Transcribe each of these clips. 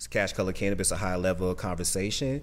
It's Cash Color Cannabis, a high level of conversation.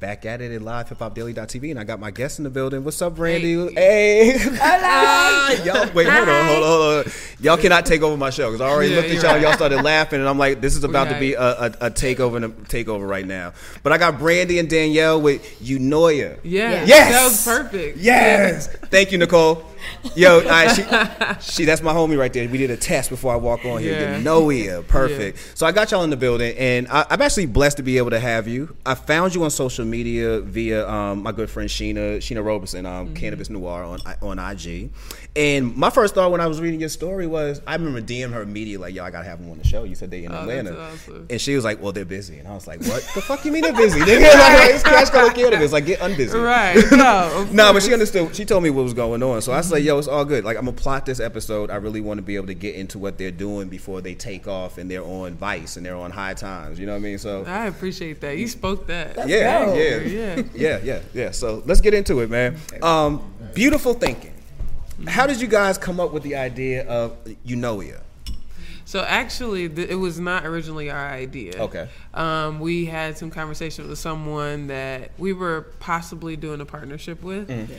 Back at it at live hip hop daily.tv, and I got my guest in the building. What's up, Brandy? Hey. y'all, wait, hold on, hold on, hold on. Y'all cannot take over my show because I already Yeah, looked at y'all. right. Y'all started laughing, and I'm like, this is about to be a, a, a takeover and a takeover right now. But I got Brandy and Danielle with Unoia. Yeah. Yes. That was perfect. Yes. Thank you, Nicole. Yo, right, she, she, that's my homie right there. We did a test before I walk on here. Yeah. Yeah. Noia. Perfect. So I got y'all in the building, and I, I'm actually blessed to be able to have you. I found you on social media via um, my good friend Sheena, Sheena Roberson, um, Mm-hmm. Cannabis Noir on on IG. And my first thought when I was reading your story was, I remember DMing her immediately, like, yo, I got to have them on the show. You said they in Oh, Atlanta. awesome. And she was like, well, they're busy. And I was like, what the fuck you mean they're busy? Nigga, like, it's Cash Color Cannabis. Like, get unbusy. Right. No. No, but she understood. She told me what was going on. So I said, like, yo, it's all good. Like, I'm to plot this episode. I really want to be able to get into what they're doing before they take off and they're on Vice and they're on High Times. You know what I mean? So, I appreciate that. You spoke that. yeah, yeah, Yeah. yeah, yeah, yeah. So let's get into it, man. Um, beautiful thinking. How did you guys come up with the idea of Unoia? So actually, th- it was not originally our idea. Okay. Um, we had some conversation with someone that we were possibly doing a partnership with, Mm-hmm.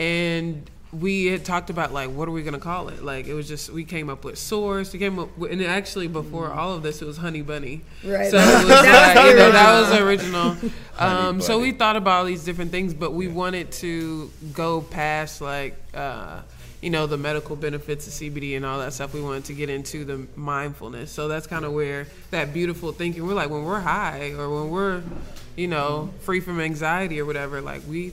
and we had talked about like what are we gonna call it? Like it was just we came up with source. We came up with, and actually before all of this, it was Honey Bunny. Right. So it was That was like, the you know, that original. was original. Um, so we thought about all these different things, but we wanted to go past like. Uh, you know the medical benefits of CBD and all that stuff. We wanted to get into the mindfulness, so that's kind of where that beautiful thinking. We're like when we're high or when we're, you know, free from anxiety or whatever. Like we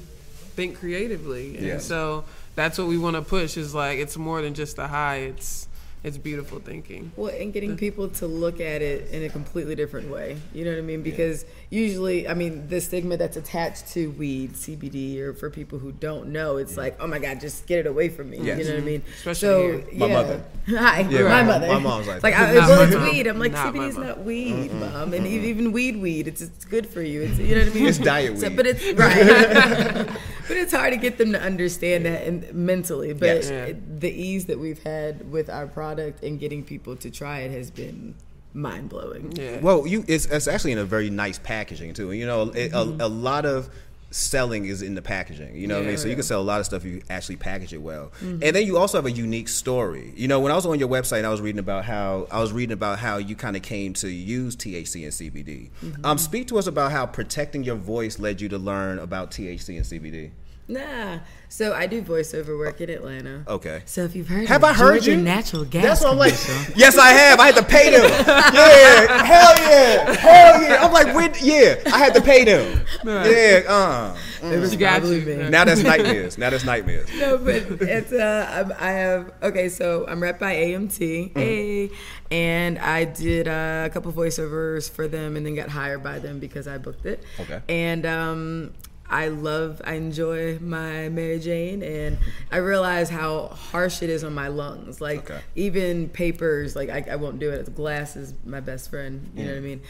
think creatively, and Yes. so that's what we want to push. Is like it's more than just a high. It's it's beautiful thinking. Well, and getting people to look at it in a completely different way. You know what I mean? Because usually, I mean, the stigma that's attached to weed, CBD, or for people who don't know, it's like, oh my God, just get it away from me. Yes. You know what I mean? Mm-hmm. Especially so, here. My yeah. mother. Hi, Yeah, my my- mother. my mom's like like. I, well, it's mom. weed. I'm like, Not my CBD's not weed, mom, and e- even weed, weed, it's it's good for you. It's you know what I mean? It's diet So- weed. but it's right. but it's hard to get them to understand that and mentally. But Yes. Yeah. the ease that we've had with our product and getting people to try it has been mind blowing. Yeah. Well, you it's, it's actually in a very nice packaging too. You know, it, a, mm-hmm. a lot of selling is in the packaging. You know what I mean? So you can sell a lot of stuff if you actually package it well. And then you also have a unique story. You know, when I was on your website, and I was reading about how I was reading about how you kind of came to use THC and CBD. Um, speak to us about how protecting your voice led you to learn about THC and CBD. Nah. So I do voiceover work in Atlanta. Okay. So if you've heard Have of I heard Georgia you? natural gas That's what I'm like. commercial, Yes, I have. I had to pay them. Yeah, hell yeah, hell yeah. I'm like, when, yeah, I had to pay them. Yeah, uh. it was She got probably you. me. Now that's nightmares. Now that's nightmares. no, but it's uh, I'm, I have okay. So I'm rep by AMT, hey, and I did uh, a couple voiceovers for them, and then got hired by them because I booked it. Okay. And um, I love, I enjoy my Mary Jane, and I realize how harsh it is on my lungs. Like Okay. even papers, like I, I won't do it. Glass is my best friend. You know what I mean?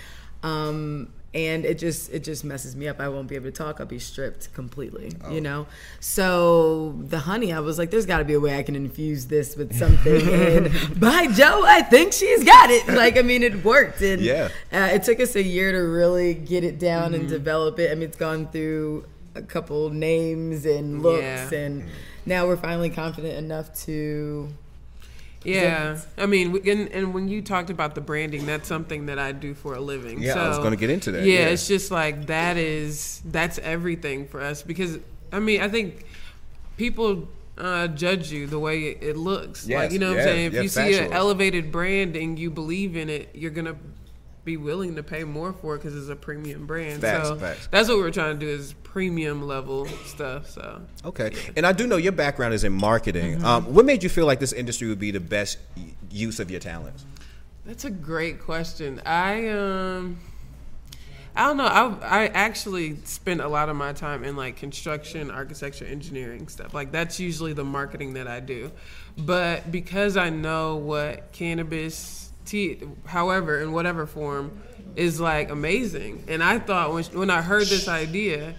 Um, and it just it just messes me up. I won't be able to talk. I'll be stripped completely. You know. So the honey, I was like, there's got to be a way I can infuse this with something. and by Joe, I think she's got it. Like I mean, it worked. And Yeah. uh, it took us a year to really get it down and develop it. I mean, it's gone through a couple names and looks, Yeah. and now we're finally confident enough to. Yeah, I mean, and, and when you talked about the branding, that's something that I do for a living. Yeah, I was gonna get into that, Yeah, yeah. it's just like that is that's everything for us because I mean, I think people uh, judge you the way it, looks. Yes, like you know what I'm saying. If you see an elevated brand and you believe in it, you're gonna be willing to pay more for it because it's a premium brand. Facts, so facts. that's what we're trying to do is premium level stuff. So Okay. And I do know your background is in marketing. Mm-hmm. Um, what made you feel like this industry would be the best use of your talents? That's a great question. I um I don't know. I I actually spend a lot of my time in like construction, architecture, engineering stuff. Like that's usually the marketing that I do. But because I know what cannabis tea however in whatever form is like amazing. And I thought when when I heard this idea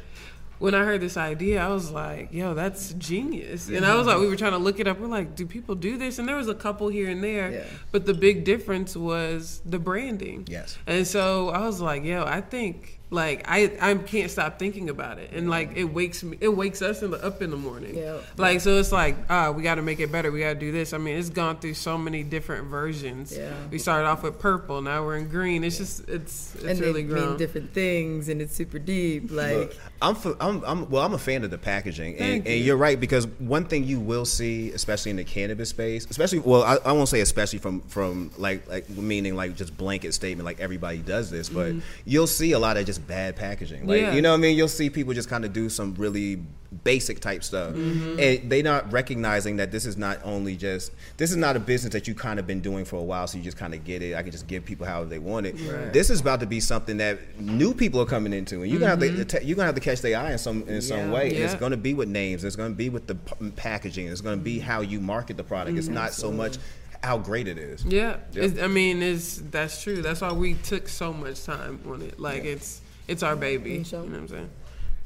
when I heard this idea, I was like, yo, that's genius. And I was like, we were trying to look it up. We're like, do people do this? And there was a couple here and there. Yeah. But the big difference was the branding. Yes. And so I was like, yo, I think like I I can't stop thinking about it, and like it wakes me, it wakes us in the, up in the morning. Yeah. Like so, it's like ah, we got to make it better. We got to do this. I mean, it's gone through so many different versions. Yeah. We started off with purple, now we're in green. It's just it's it's and really they grown. mean different things, and it's super deep. Like Look, I'm, f- I'm, I'm, well, I'm a fan of the packaging, and, Thank and you. you're right because one thing you will see, especially in the cannabis space, especially, well, I, I won't say especially from from like like meaning like just blanket statement like everybody does this, but you'll see a lot of just bad packaging. Like Yeah. you know what I mean? You'll see people just kind of do some really basic type stuff, mm-hmm. and they not recognizing that this is not only just this is not a business that you kind of been doing for a while, so you just kind of get it. I can just give people how they want it. Right. This is about to be something that new people are coming into, and you're gonna have to mm-hmm. you're gonna have to catch their eye in some in some way. And It's gonna be with names. It's gonna be with the p- packaging. It's gonna be mm-hmm. how you market the product. It's not so much how great it is. Yeah, Yep. I mean, it's that's true. That's why we took so much time on it. Like it's it's our baby. You You know what I'm saying?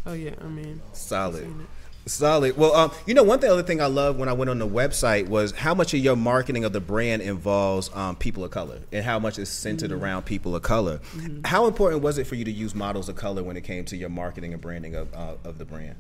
Oh yeah, I mean, Solid. Solid. Well, um, you know, one thing, other thing I love when I went on the website was how much of your marketing of the brand involves um, people of color and how much is centered around people of color. How important was it for you to use models of color when it came to your marketing and branding of, uh, of the brand?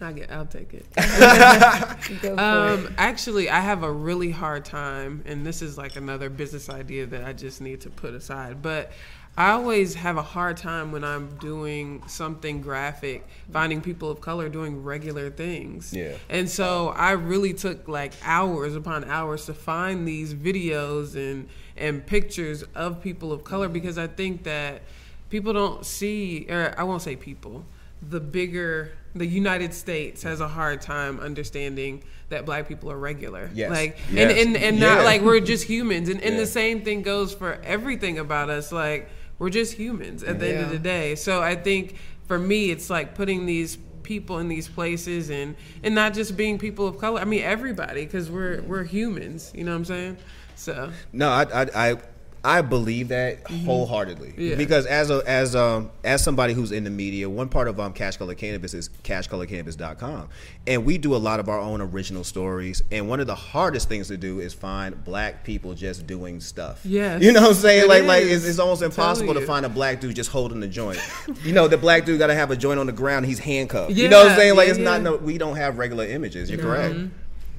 I get, I'll take it. go for it. Um, actually, I have a really hard time, and this is like another business idea that I just need to put aside. But I always have a hard time when I'm doing something graphic, finding people of color doing regular things. Yeah. And so I really took like hours upon hours to find these videos and and pictures of people of color mm-hmm. because I think that people don't see, or I won't say people, the bigger the United States has a hard time understanding that black people are regular. Yes. Like Yes. and, and, and Yeah. not like we're just humans. And, and Yeah. the same thing goes for everything about us. Like we're just humans at the end of the day. So I think for me it's like putting these people in these places and and not just being people of color. I mean everybody because we're we're humans, you know what I'm saying? So No, I I I, I believe that wholeheartedly Yeah. because as a as um as somebody who's in the media, one part of um Cash Color Cannabis is cashcolorcannabis.com, and we do a lot of our own original stories. And one of the hardest things to do is find black people just doing stuff. Yes. you know what I'm saying? It like like it's, it's almost impossible to find a black dude just holding the joint. you know, the black dude got to have a joint on the ground. He's handcuffed. you know what I'm saying? Like yeah, it's not no. We don't have regular images. You're correct.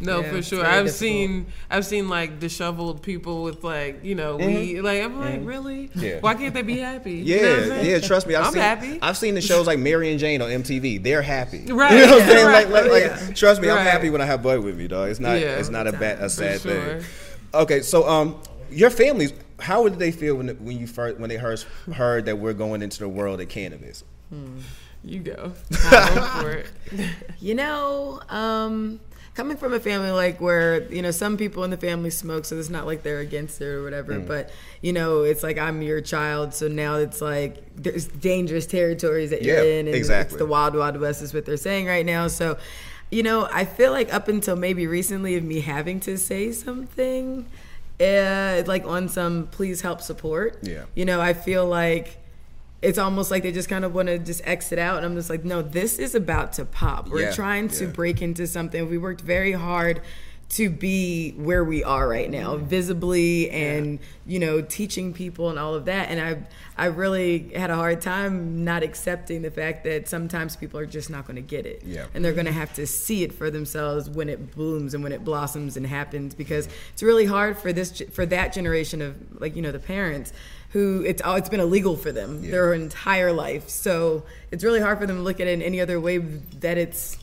No, Yeah, for sure. I've difficult. seen I've seen like disheveled people with like you know we like I'm like really Mm-hmm. Yeah. why can't they be happy? Yeah, You know what I'm saying? yeah. Trust me, I've I'm seen, happy. I've seen the shows like Mary and Jane on MTV. They're happy. Right, You know what I'm saying? right, Like, like, like, yeah. trust me, I'm happy when I have Bud with me, dog. It's not, Yeah. it's not a bad, a sad sure. thing. Okay, so um, your families, how did they feel when when you first when they heard heard that we're going into the world of cannabis? You go. Go for it. You know, um, coming from a family like where you know some people in the family smoke, so it's not like they're against it or whatever. Mm. But you know, it's like I'm your child, so now it's like there's dangerous territories that you're Yeah, in, and exactly. it's the wild, wild west is what they're saying right now. So, you know, I feel like up until maybe recently of me having to say something, uh, like on some please help support. Yeah. You know, I feel like it's almost like they just kind of want to just exit out and i'm just like no this is about to pop. We're Yeah, trying to yeah. break into something. We worked very hard to be where we are right now mm-hmm. visibly and you know teaching people and all of that. And i i really had a hard time not accepting the fact that sometimes people are just not going to get it. Yeah. and they're going to have to see it for themselves when it blooms and when it blossoms and happens because it's really hard for this for that generation of like you know the parents who it's oh, it's been illegal for them Yeah. their entire life so it's really hard for them to look at it in any other way that it's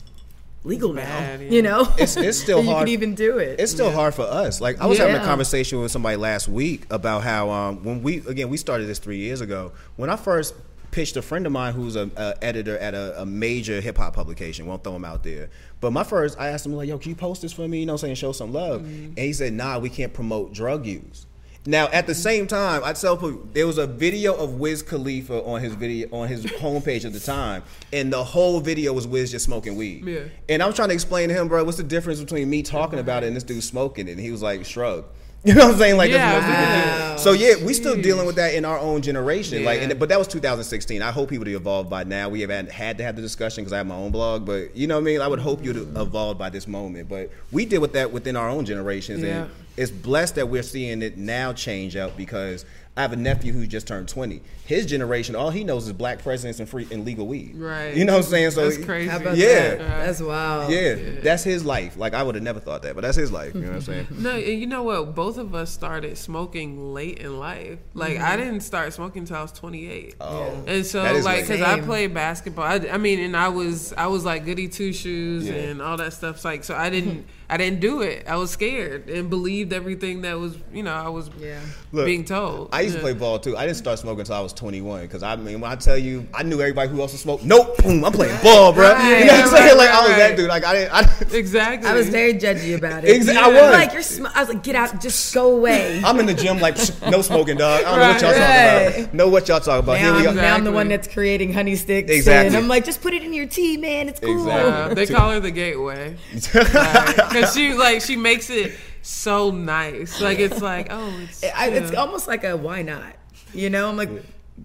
legal now bad, yeah. you know It's- it's still That you hard. can even do it It's still hard for us. Like I was having a conversation with somebody last week about how um, when we again we started this three years ago. When I first pitched a friend of mine who's a, a editor at a, a major hip hop publication. Won't throw him out there. But my first, I asked him like, "Yo, can you post this for me?" You know, what I'm saying show some love. And he said, "Nah, we can't promote drug use." Now, at the same time, I tell people there was a video of Wiz Khalifa on his video on his homepage at the time, and the whole video was Wiz just smoking weed. Yeah. And I'm trying to explain to him, bro, what's the difference between me talking about it and this dude smoking it? And he was like, shrug. You know what I'm saying? Like Yeah, that's what most people wow. So yeah, we still dealing with that in our own generation. Like, and, but that was 2016. I hope people to evolve by now. We have had, had to have the discussion because I have my own blog. But you know what I mean? I would hope you to evolve by this moment. But we deal with that within our own generations, Yeah. and it's blessed that we're seeing it now change up because. I have a nephew who just turned 20. His generation, all he knows is black presidents and free and legal weed. Right. You know what I'm saying? So That's crazy. How about Yeah. that? That's wild. Yeah, that's his life. Like I would have never thought that, but that's his life. You know what I'm saying? No, and you know what? Both of us started smoking late in life. Like I mm-hmm. didn't start smoking until I was 28. Oh, And so, That is like, because I played basketball, I, I mean, and I was, I was like goody two shoes Yeah. and all that stuff. Like, so I didn't, I didn't do it. I was scared and believed everything that was, you know, I was Yeah. Look, being told. I used to play ball too. I didn't start smoking until I was 21. Because I mean, when I tell you, I knew everybody who else was smoke. Nope, boom, I'm playing ball, bro. Right, you know what I'm right, saying? like right, I was that dude. Like I didn't. I, Exactly. I was very judgy about it. Exa- I was. like you're. Sm- I was like, get out, just go away. I'm in the gym like no smoking, dog. I don't know what y'all right. talking about. Know what y'all talking about? now, Here I'm, go. now I'm the one that's creating honey sticks. Exactly. And I'm like, just put it in your tea, man. It's cool. Exactly. Uh, they call her the gateway because she like she makes it so nice. Like it's like oh, it's, I, it's almost like a why not? You know, I'm like,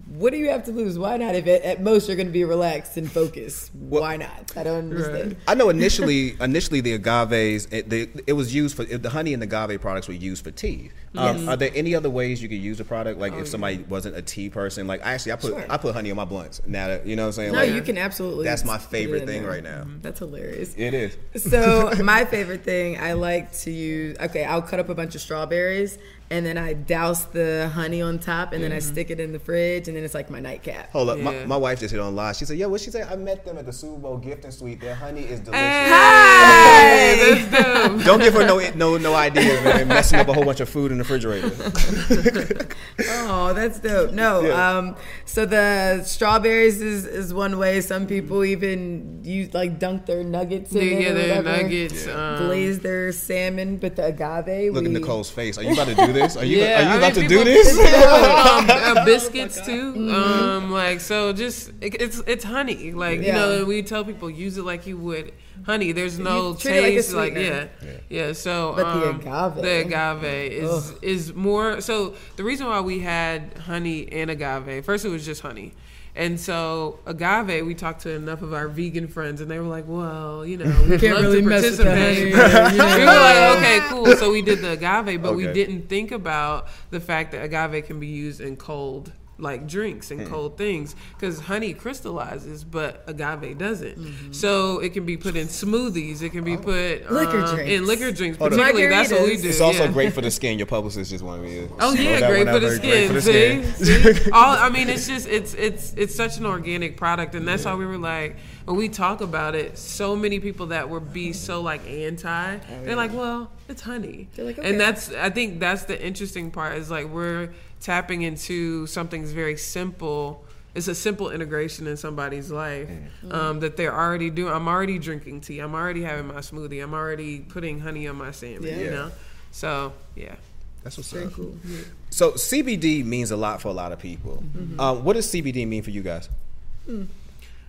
what do you have to lose? Why not? If it, at most you're going to be relaxed and focused, why not? I don't understand. I know initially, initially the agaves, it, the, it was used for the honey and the agave products were used for tea. Um, Are there any other ways you could use a product? Like if somebody wasn't a tea person, like actually, I put Sure. I put honey on my blunts. Now that you know what I'm saying. No, like, you can absolutely. That's my favorite in thing there. right now. That's hilarious. It is. So my favorite thing, I like to use. Okay, I'll cut up a bunch of strawberries and then I douse the honey on top and then I mm-hmm. stick it in the fridge and then it's like my nightcap. Hold up, my, Yeah. my wife just hit on live. She said, "Yo, what she say? I met them at the Super Bowl gifting suite. Their honey is delicious. Hey, that's dope. Don't give her no no no ideas, man. Messing up a whole bunch of food in the refrigerator. Oh, that's dope. No, Yeah. um, so the strawberries is, is one way. Some people even use like dunk their nuggets in Yeah, it yeah, or their whatever. nuggets. Um, glaze their salmon, but the agave. Look at we, Nicole's face. Are you about to do this? Are you Yeah, are you I about mean, to do people- this? um, uh, biscuits too. Mm-hmm. Um, like so, just it, it's it's honey. Like you know, we tell people use it like you would honey. There's no You treat it like a taste. Like, sweetener. yeah, yeah. So, But the um, agave. the agave is Ugh. is more. So the reason why we had honey and agave, first it was just honey. And so agave, we talked to enough of our vegan friends, and they were like, "Well, you know, we Can't love really to mess with the participate." yeah, we were like, "Okay, cool." So we did the agave, but we didn't think about the fact that agave can be used in cold like drinks and cold things because honey crystallizes but agave doesn't so it can be put in smoothies it can be put Mm-hmm. Liquor um, drinks. in liquor drinks Hold on. particularly that's what we do It's also yeah. great for the skin. Your publicist just wanted me to. Oh yeah, great for the skin. Great for see, the skin. see? All I mean, it's just it's it's it's such an organic product, and that's why we were like when we talk about it. So many people that were be so like anti, they're like, well, it's honey, They're like, okay. and that's I think that's the interesting part is like we're tapping into something's very simple. It's a simple integration in somebody's life um, that they're already doing. I'm already drinking tea. I'm already having my smoothie. I'm already putting honey on my salmon. Yeah. You know, so yeah. That's what's Very up. cool. So CBD means a lot for a lot of people. Mm-hmm. Um, what does CBD mean for you guys?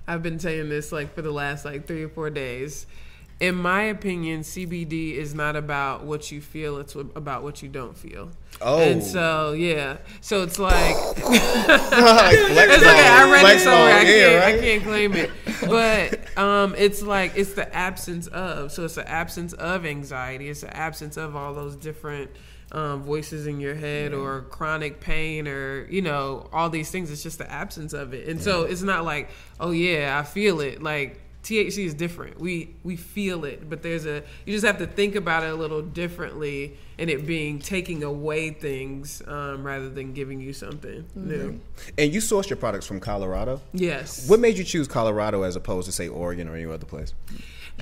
I've been saying this like for the last like three or four days. In my opinion, CBD is not about what you feel; it's about what you don't feel. Oh. and so yeah, so it's like like it's okay. I read it somewhere. I can't. I right? can't claim it. But um, it's like it's the absence of. So it's the absence of anxiety. It's the absence of all those different um, voices in your head or chronic pain or you know all these things. It's just the absence of it. And so it's not like oh yeah, I feel it. Like THC is different. We we feel it, but there's a you just have to think about it a little differently, and it being taking away things um, rather than giving you something new. And you source your products from Colorado. Yes. What made you choose Colorado as opposed to say Oregon or any other place?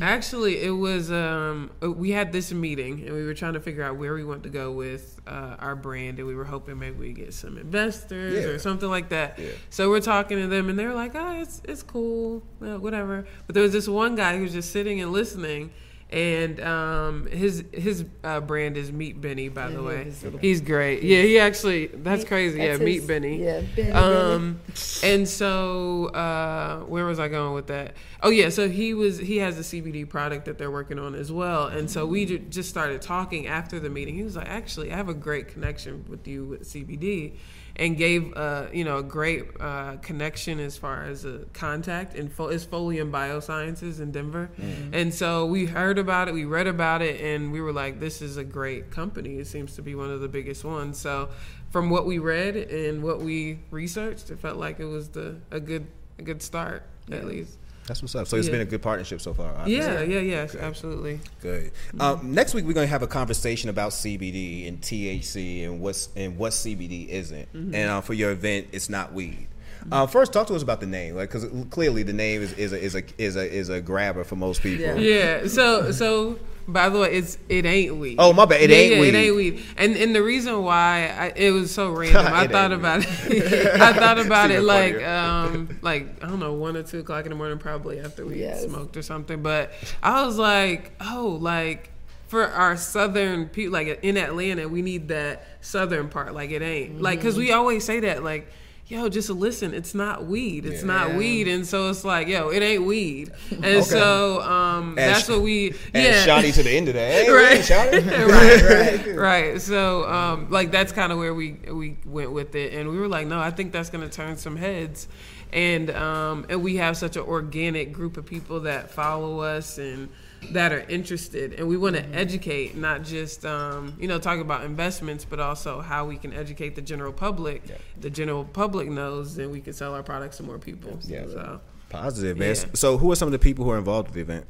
Actually, it was um, we had this meeting and we were trying to figure out where we want to go with uh, our brand, and we were hoping maybe we get some investors Yeah. or something like that. Yeah. So we're talking to them, and they're like, "Oh, it's it's cool, well, whatever." But there was this one guy who was just sitting and listening. And um, his his uh, brand is Meet Benny. By the way, his he's great. Yeah, he actually that's crazy. That's yeah, his- Meet Benny. Yeah, Benny. Um, and so uh, where was I going with that? Oh yeah, so he was he has a CBD product that they're working on as well, and so we ju- just started talking after the meeting. He was like, actually, I have a great connection with you with CBD, and gave uh, you know a great uh, connection as far as a contact in fo- is Folium Biosciences in Denver, and so we heard about it, we read about it, and we were like, this is a great company. It seems to be one of the biggest ones. So from what we read and what we researched, it felt like it was the a good a good start at least. That's what's up. So it's Yeah. been a good partnership so far. obviously. Yeah, yeah, yes, absolutely. Good. Um, next week we're going to have a conversation about CBD and THC and what's and what CBD isn't. Mm-hmm. And uh, for your event, it's not weed. Uh, first, talk to us about the name, like because clearly the name is, is a is a is a is a grabber for most people. Yeah. Yeah. So so by the way, it's it ain't weed. Oh, my bad. It Yeah, ain't yeah, weed. It ain't weed. And and the reason why I, it was so random, I thought ain't about it. I thought about it like um like I don't know one or two o'clock in the morning, probably after we Yes. smoked or something. But I was like, oh, like. For our southern people, like in Atlanta, we need that southern part. Like it ain't like because we always say that, like, yo, just listen, it's not weed, it's Yeah. not weed, and so it's like, yo, it ain't weed, and so um, that's sh- what we And yeah Shotty to the end of that. Hey, Right. right. Right, right. So, um, like that's kind of where we we went with it, and we were like, no, I think that's going to turn some heads, and um, and we have such an organic group of people that follow us and that are interested, and we want to educate, not just um, you know talk about investments, but also how we can educate the general public. The general public knows, then we can sell our products to more people. Yeah. So. Positive, man. Yeah. So, who are some of the people who are involved with the event?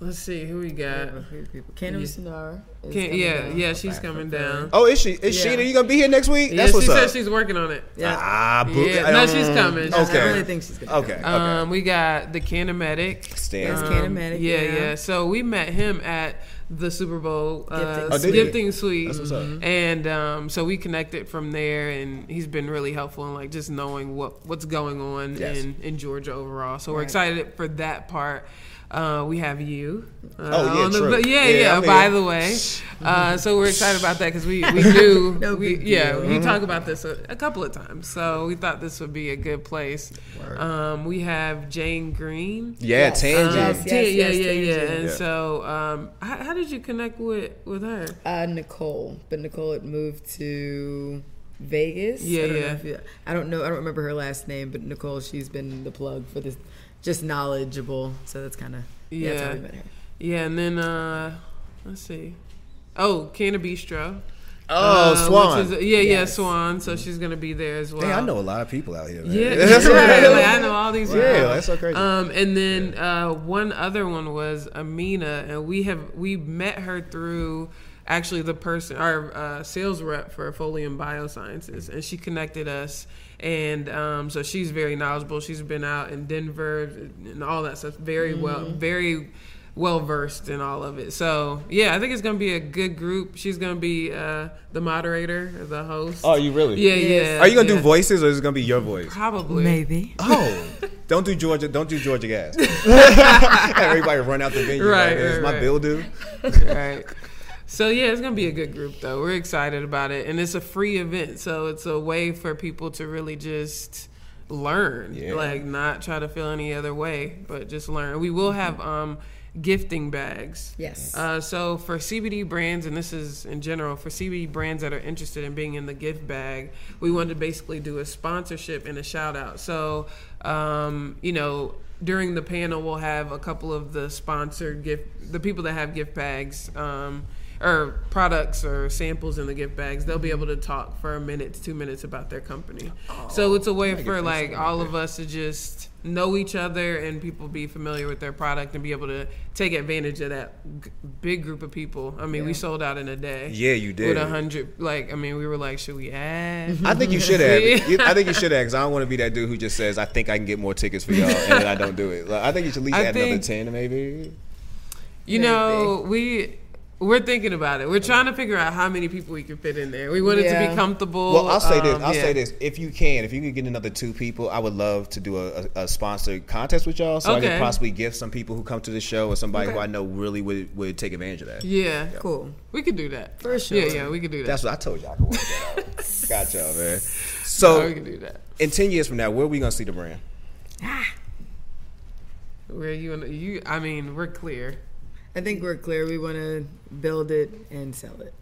Let's see who we got. Canada Sonara. Can, yeah, down. yeah, she's coming down. Oh, is she? Is Yeah. Sheena? You gonna be here next week? Yeah, That's she what's said up. she's working on it. Yeah. Ah, boo- Yeah, no, she's um, coming. I Okay. really think she's gonna. Okay. Okay. Um, we got the Canamatic. Stan. Yes, Um, Canamatic, Yeah, yeah. yeah, So we met him at the Super Bowl uh, Gifting Oh, did gifting suite, That's what's up. and um, so we connected from there, and he's been really helpful in like just knowing what what's going on Yes. in in Georgia overall. So we're excited for that part. Uh, we have you. Uh, Oh, yeah, on the- true. yeah, Yeah, yeah. By here. the way, uh, so we're excited about that because we we do. No we, yeah, deal. we talk about this a, a couple of times. So we thought this would be a good place. Um, we have Jane Green. Yeah, Yes. Tangy. Um, Yes, Ta- yeah, yes, yeah, yeah. Tangy. And Yeah. so, um, how, how did you connect with with her? Uh, Nicole, but Nicole had moved to Vegas. Yeah, I don't know yeah. you- I don't know. I don't remember her last name, but Nicole, she's been the plug for this. Just knowledgeable, so that's kind of yeah. That's how Yeah. we met her. Yeah, and then uh, let's see. Oh, Canna Bistro. Oh, uh, Swan. Is, yeah, yeah, Swan. So she's gonna be there as well. Hey, I know a lot of people out here. Man. Yeah, that's right. Like, I know all these. Yeah, people. that's so crazy. Um, and then uh, one other one was Amina, and we have we met her through actually the person, our uh, sales rep for Folium Biosciences, and she connected us. And um, so she's very knowledgeable. She's been out in Denver and all that stuff. Very well, very well versed in all of it. So yeah, I think it's gonna be a good group. She's gonna be uh, the moderator, the host. Oh, you really? yeah, Yes. yeah. Are you gonna yeah. do voices or is it gonna be your voice? Probably. Maybe. Oh, don't do Georgia. Don't do Georgia Gas. Everybody run out the venue. Right, Right, Is right, my right. bill due? right. So yeah, it's gonna be a good group though. We're excited about it, and it's a free event, so it's a way for people to really just learn, Yeah. like not try to feel any other way, but just learn. We will have um, gifting bags. Yes. Uh, so for CBD brands, and this is in general for CBD brands that are interested in being in the gift bag, we wanted to basically do a sponsorship and a shout out. So, um, you know, during the panel, we'll have a couple of the sponsored gift, the people that have gift bags. Um, or products or samples in the gift bags, they'll be able to talk for a minute to two minutes about their company. so it's a way for like all of us to just know each other and people be familiar with their product and be able to take advantage of that g- big group of people. I mean, we sold out in a day. Yeah, you did. With a hundred, like I mean, we were like, should we add? I think you should have. You- I think you should have, because I don't want to be that dude who just says, "I think I can get more tickets for y'all," and then I don't do it. Like, I think you should at least I add another ten, maybe. You know, we We're thinking about it. We're trying to figure out how many people we can fit in there. We want it to be comfortable. Well, I'll say this. um, I'll yeah. say this. If you can, if you can get another two people, I would love to do a, a, a sponsored contest with y'all, so I could possibly gift some people who come to the show or somebody who I know really would, would take advantage of that. Yeah, Cool. we could do that For sure. Yeah, yeah, we could do that. That's what I told y'all. I could work that out. Got y'all, man. So, we can do that. in ten years from now, where are we gonna see the brand? Ah. Where you and you? I mean, we're clear. I think we're clear. We want to build it and sell it.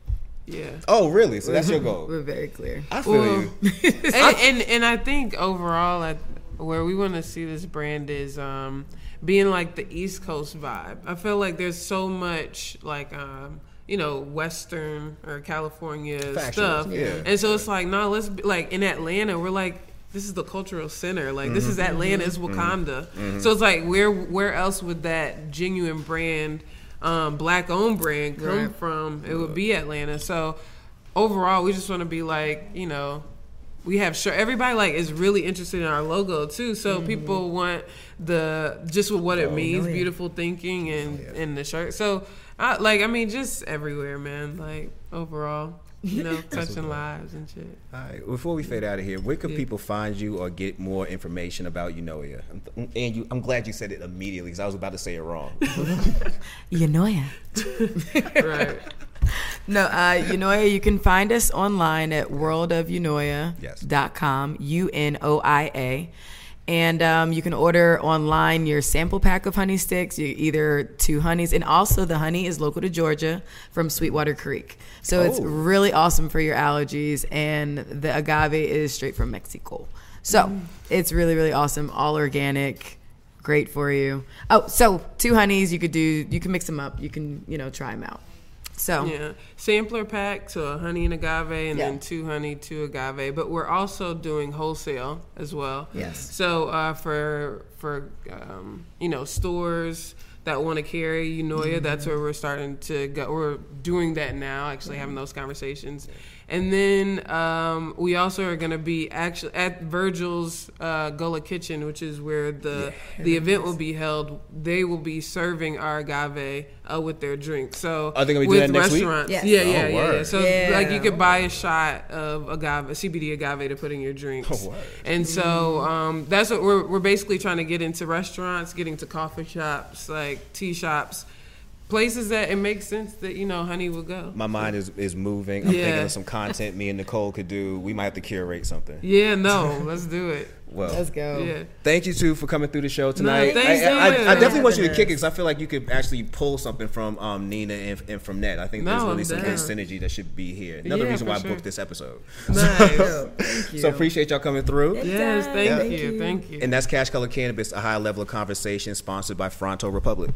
Yeah. Oh, really? So that's your goal. We're very clear. I feel Well, you. and, and and I think overall, at where we want to see this brand is um, being like the East Coast vibe. I feel like there's so much like um, you know Western or California Factual, stuff, yeah. and so it's like no, let's be, like in Atlanta, we're like. This is the cultural center. Like this Mm-hmm. is Atlanta's Wakanda. So it's like where where else would that genuine brand, um, black owned brand come Right. from? It would be Atlanta. So overall, we just want to be like, you know, we have sure everybody like is really interested in our logo too. So people want the just with what it means, yeah. beautiful thinking and and the shirt. So I like I mean just everywhere, man. Like overall, you know, touching lives and shit. All right. Before we fade out of here, where could people find you or get more information about Unoia? I'm- And you, I'm glad you said it immediately because I was about to say it wrong. You know. Right. No, uh, Unoia, you can find us online at worldofUnoia.com, U N O I A. And um, you can order online your sample pack of honey sticks, you, either two honeys, and also the honey is local to Georgia from Sweetwater Creek. So it's Oh. really awesome for your allergies, and the agave is straight from Mexico. So it's really, really awesome, all organic, great for you. Oh, so two honeys, you could do, you can mix them up, you can, you know, try them out. So Yeah, sampler pack, so a honey and agave, and Yeah. then two honey, two agave. But we're also doing wholesale as well. Yes. So uh, for for um, you know stores that want to carry Unoia, that's where we're starting to go. We're doing that now, actually having those conversations. And then um, we also are going to be actually at Virgil's uh, Gullah Kitchen, which is where the the event will be held. They will be serving our agave uh, with their drink. So Are they gonna be doing with that next week? restaurants, Yes. yeah, Oh, yeah, yeah, yeah. So Yeah. like you could buy a shot of agave, CBD agave to put in your drinks. Oh, word. And so um, that's what we're we're basically trying to get into restaurants, getting to coffee shops, like tea shops, places that it makes sense that you know honey will go. My mind is, is moving. I'm thinking of some content me and Nicole could do. We might have to curate something. Yeah, no, let's do it. Well, let's go. Yeah. thank you two for coming through the show tonight. thanks, I, I, man. I definitely want you to kick it because I feel like you could actually pull something from um, Nina and, and from Ned. I think there's really I'm some good down. synergy that should be here. Another Yeah, reason for why I booked this episode. Nice. Thank you. So appreciate y'all coming through. yes, thank, Yeah. you, Thank you. thank you. And that's Cash Color Cannabis, a high level of conversation sponsored by Fronto Republic.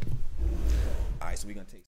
Right, so we're take.